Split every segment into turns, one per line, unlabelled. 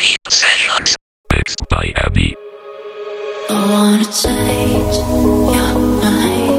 Sessions. Mixed by Abee.
I wanna change your mind.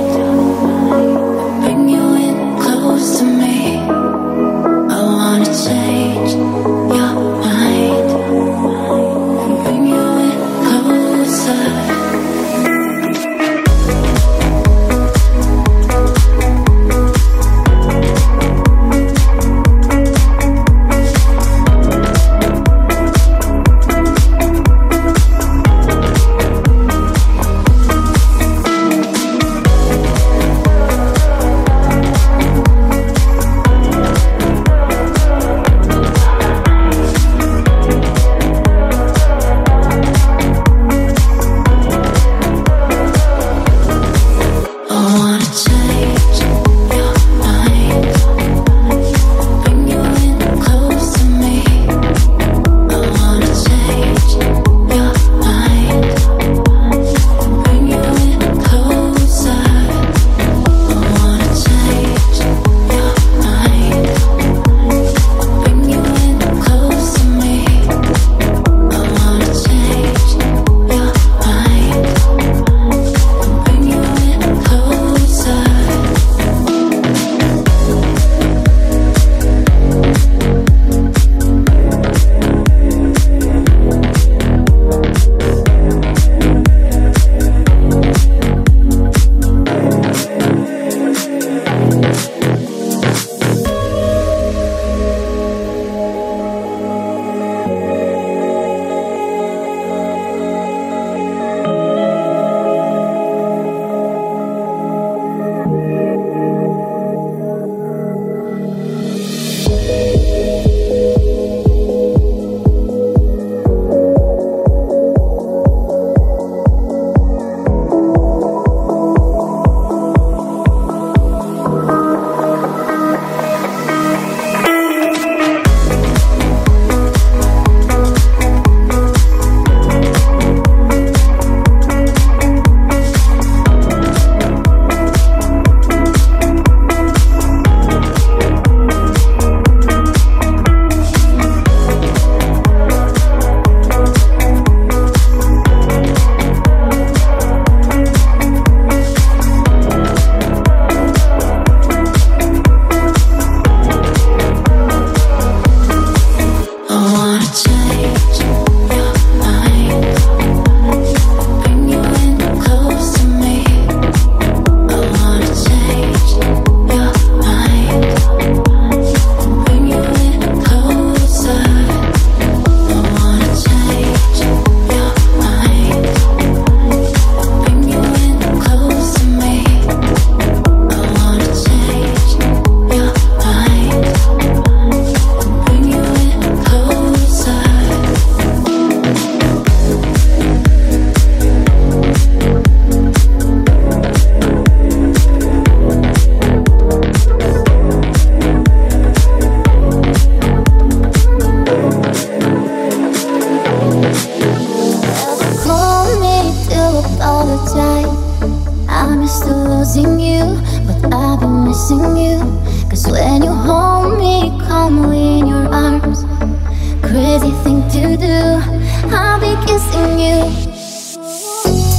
anything to
do. I'll be kissing you.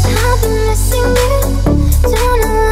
I've been missing you. Don't know.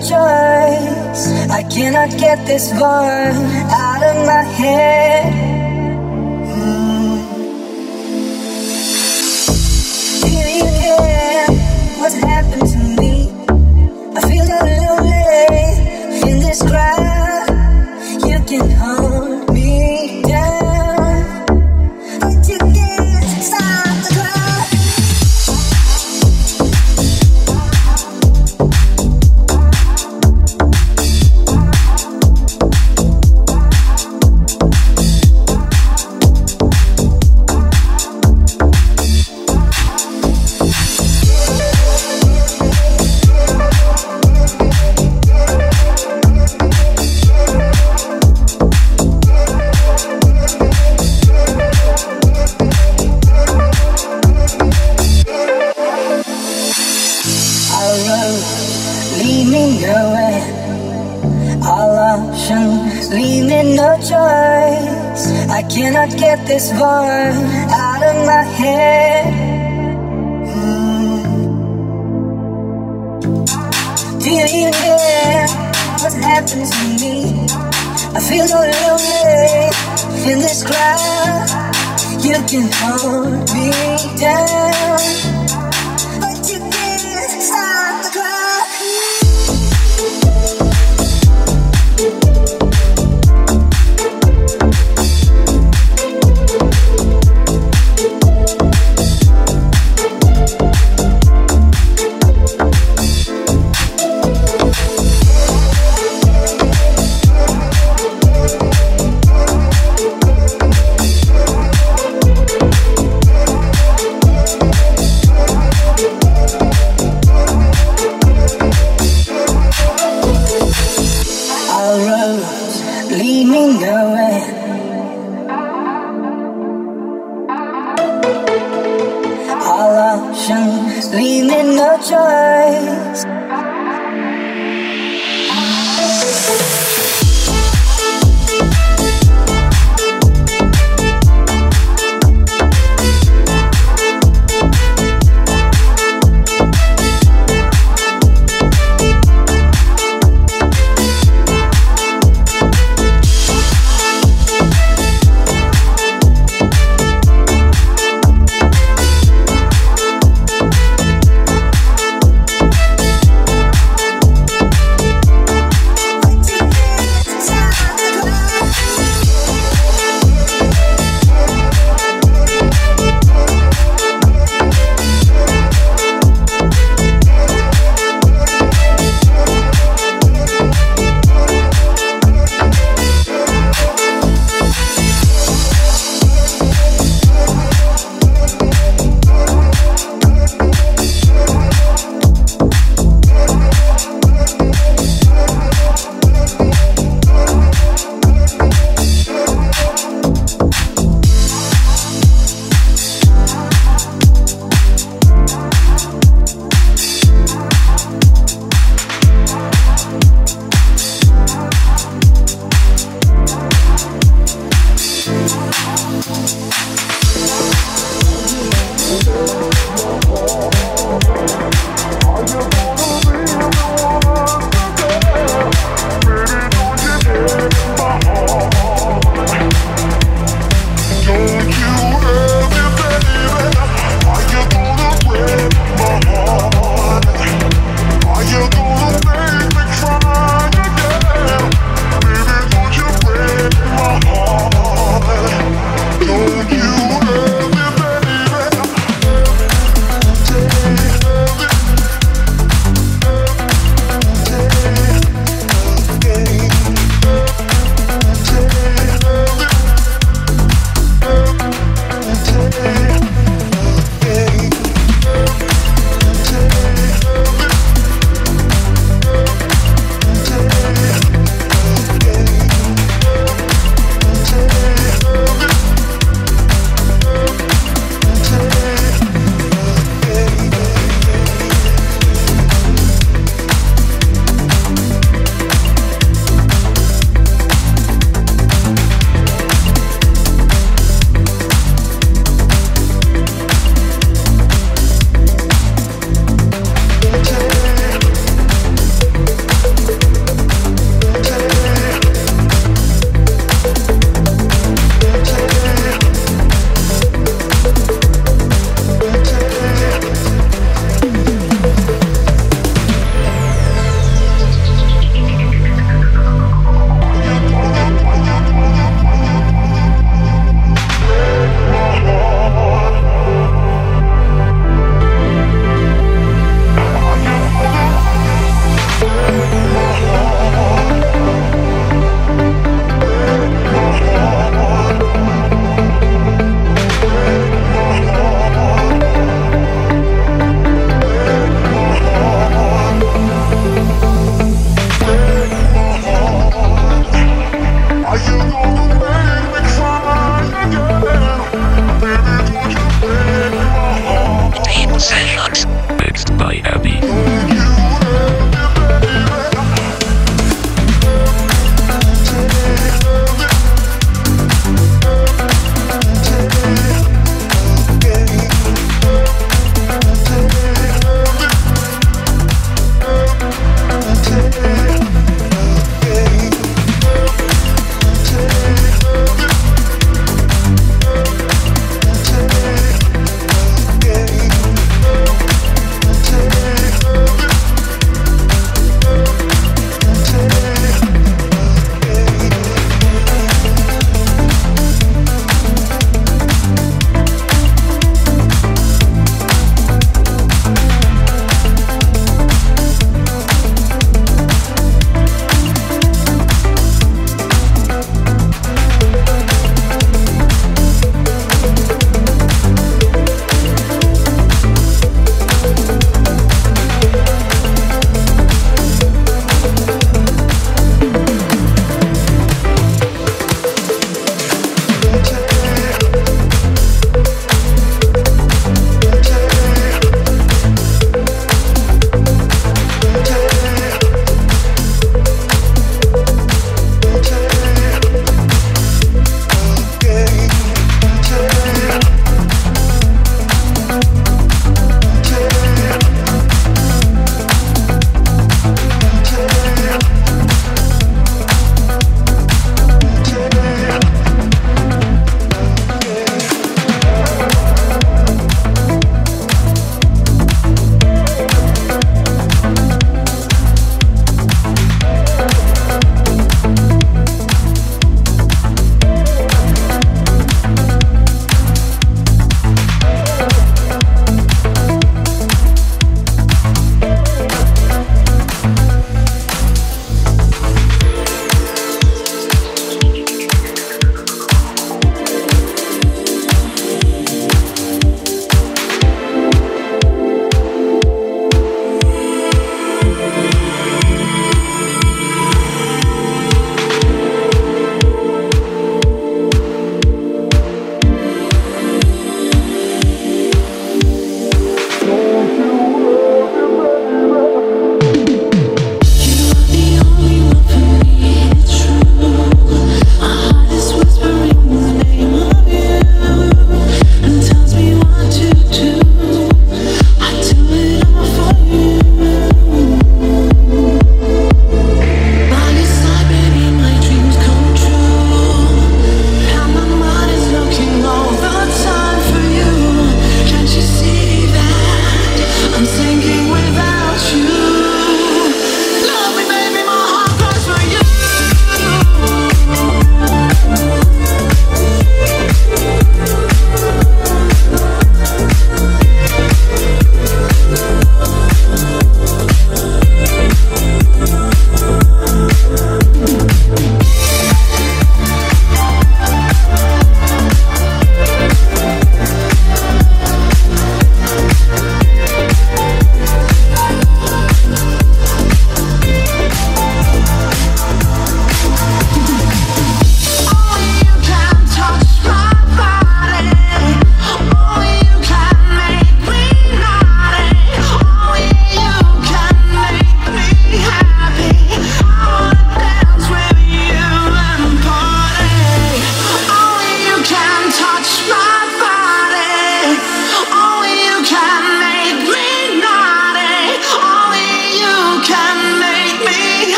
choice. I cannot get this one out of my head.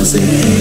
você.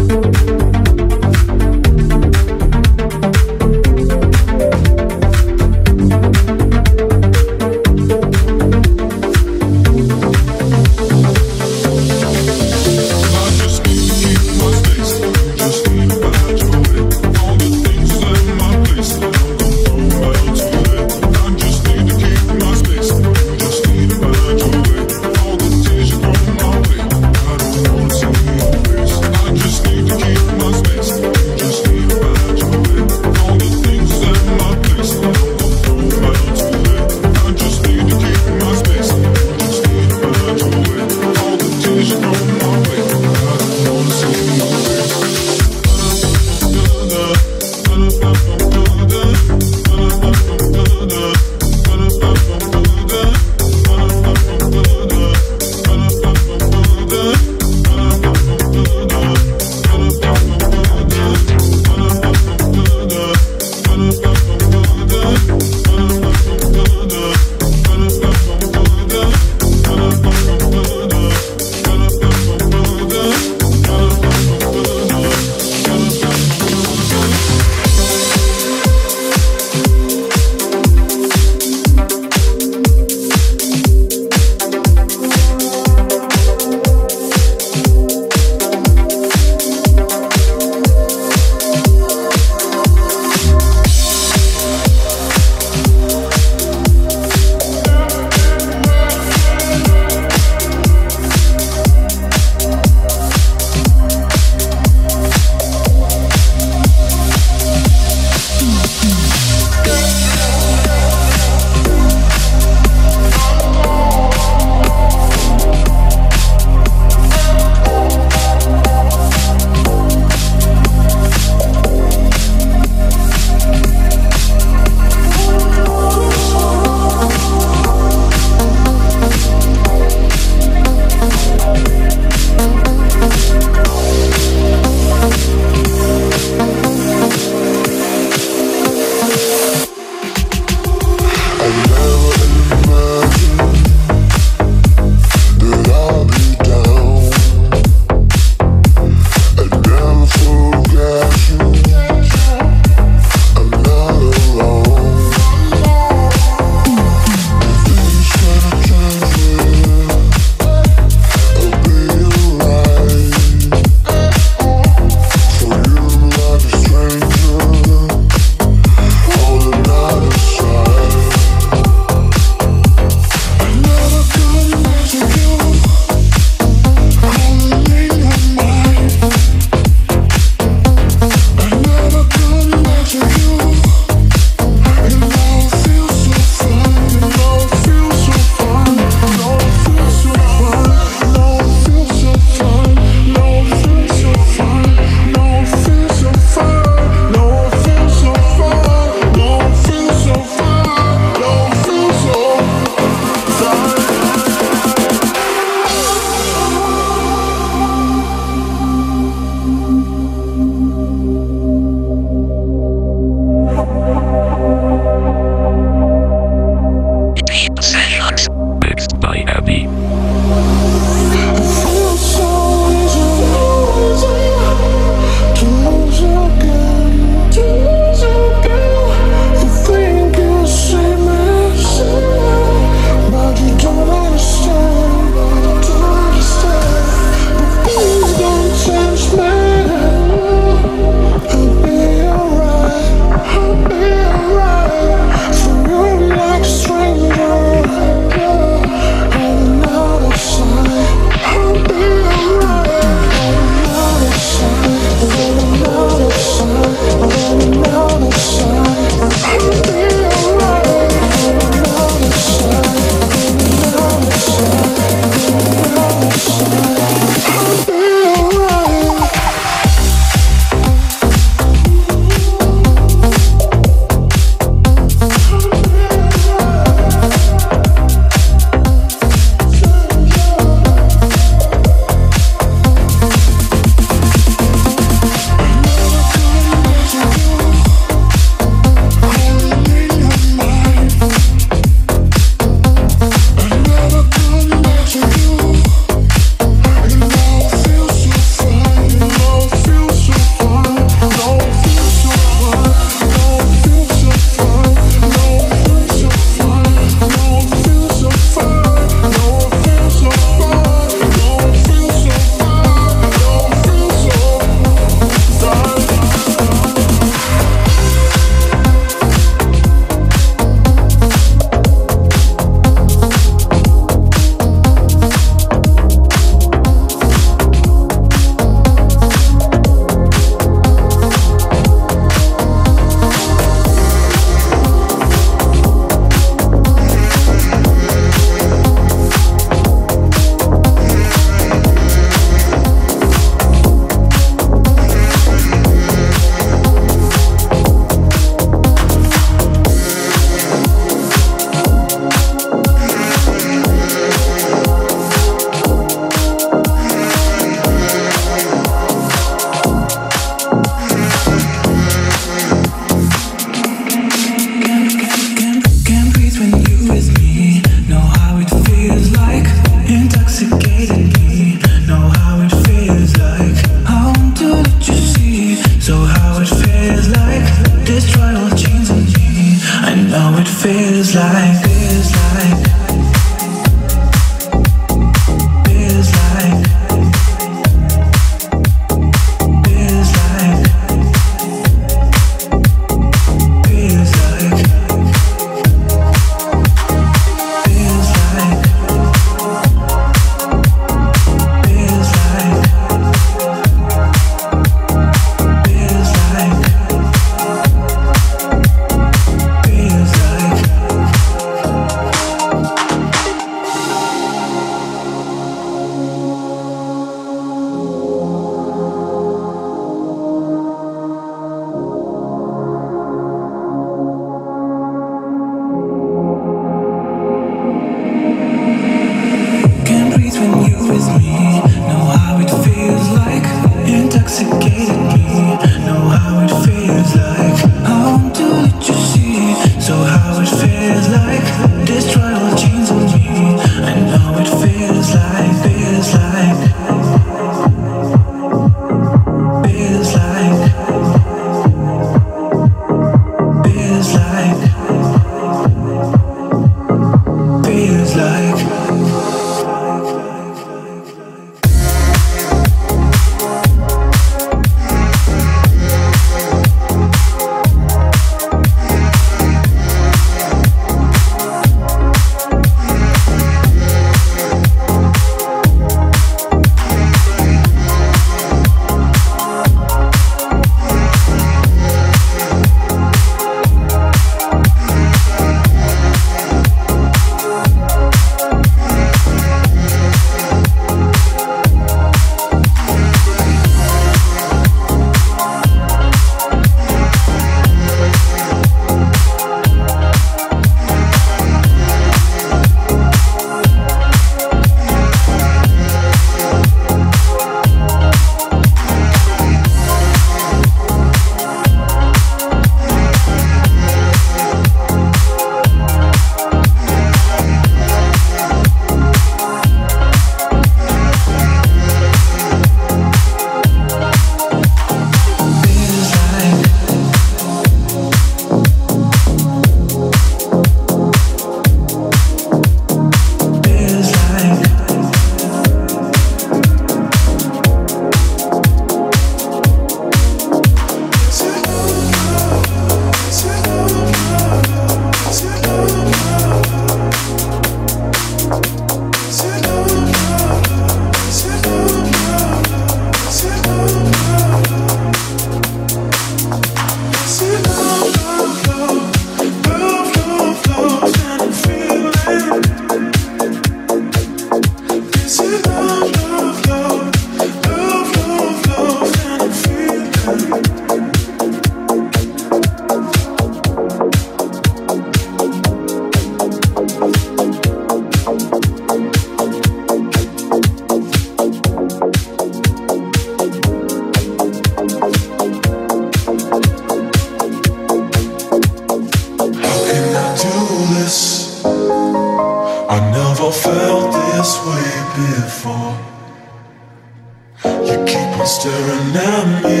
keep on staring at me,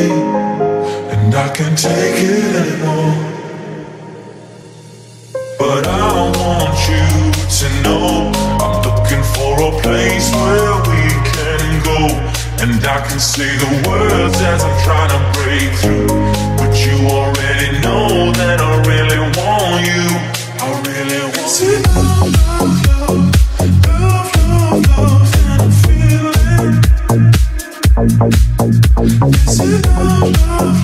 and I can't
take it anymore. But I don't want you to know I'm looking for a place where we can go, and I can say the words as I'm trying to break through. But you already know
that Tonight.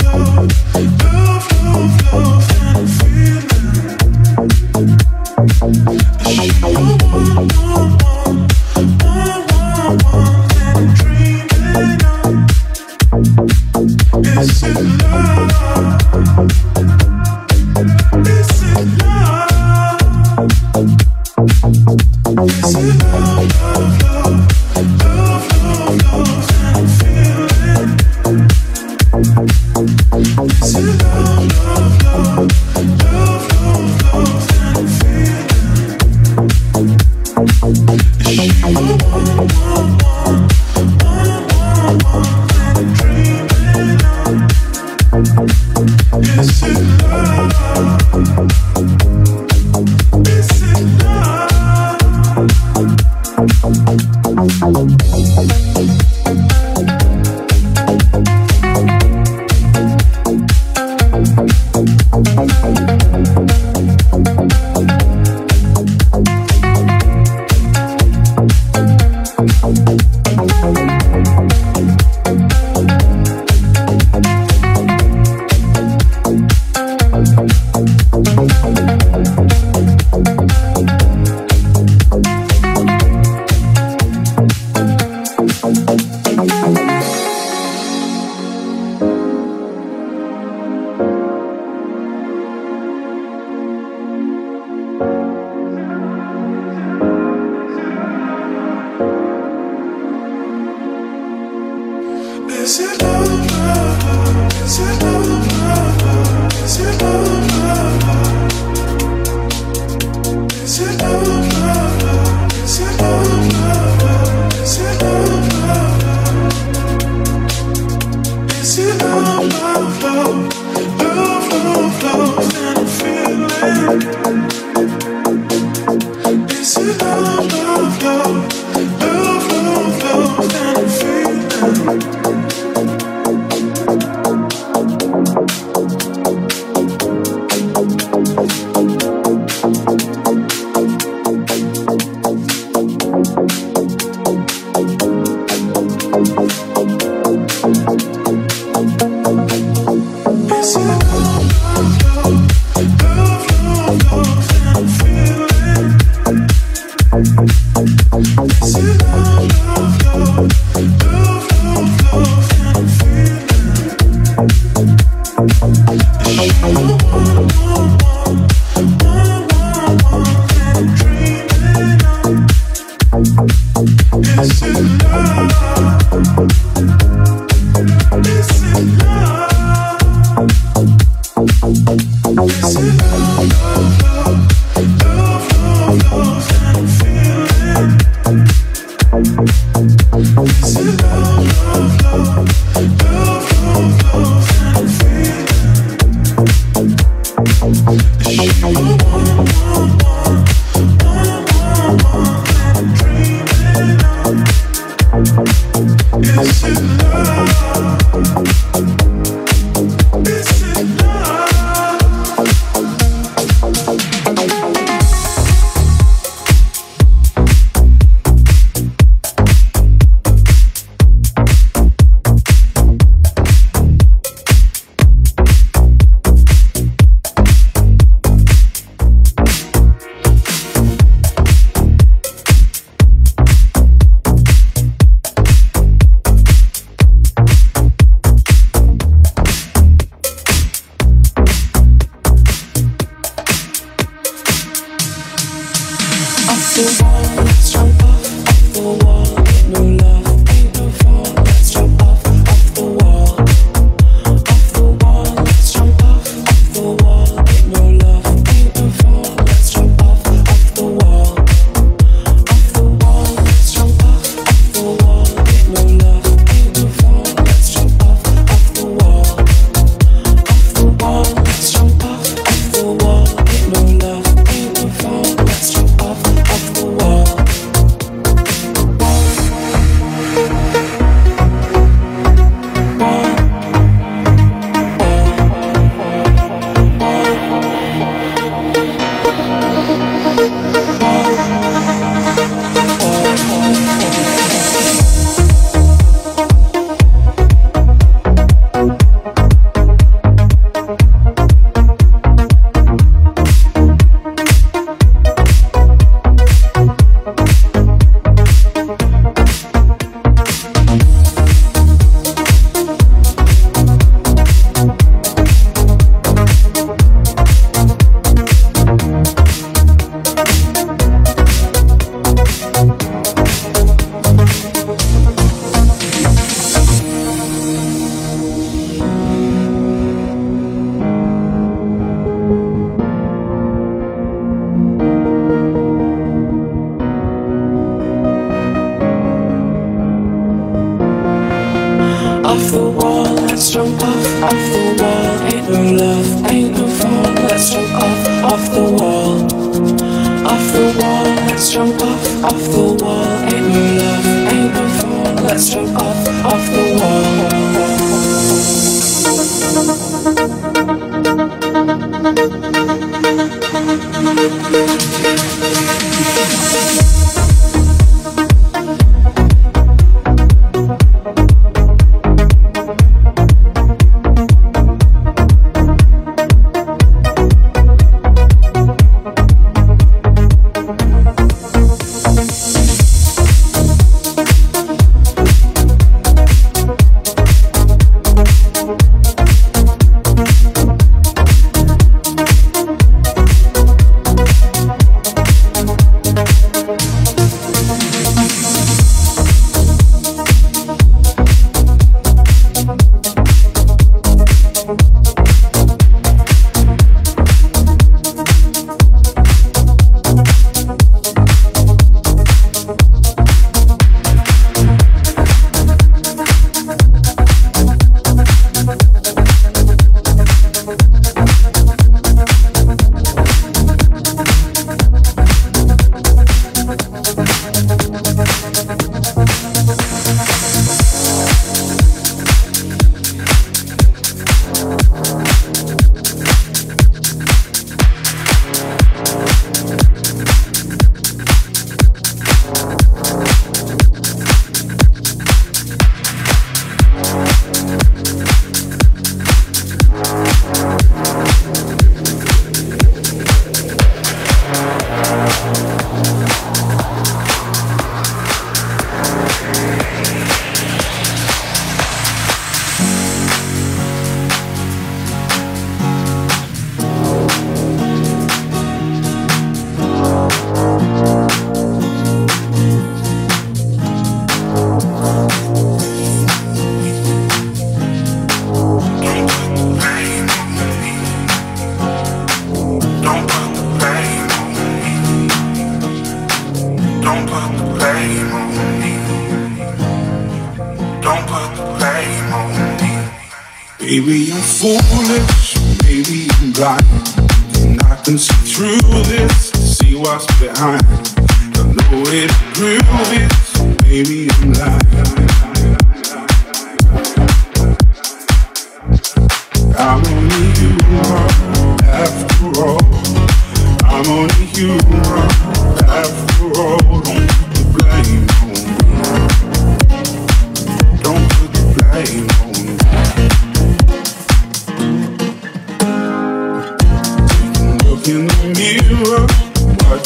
Maybe I'm foolish,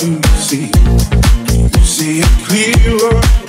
you see? You see it clearer,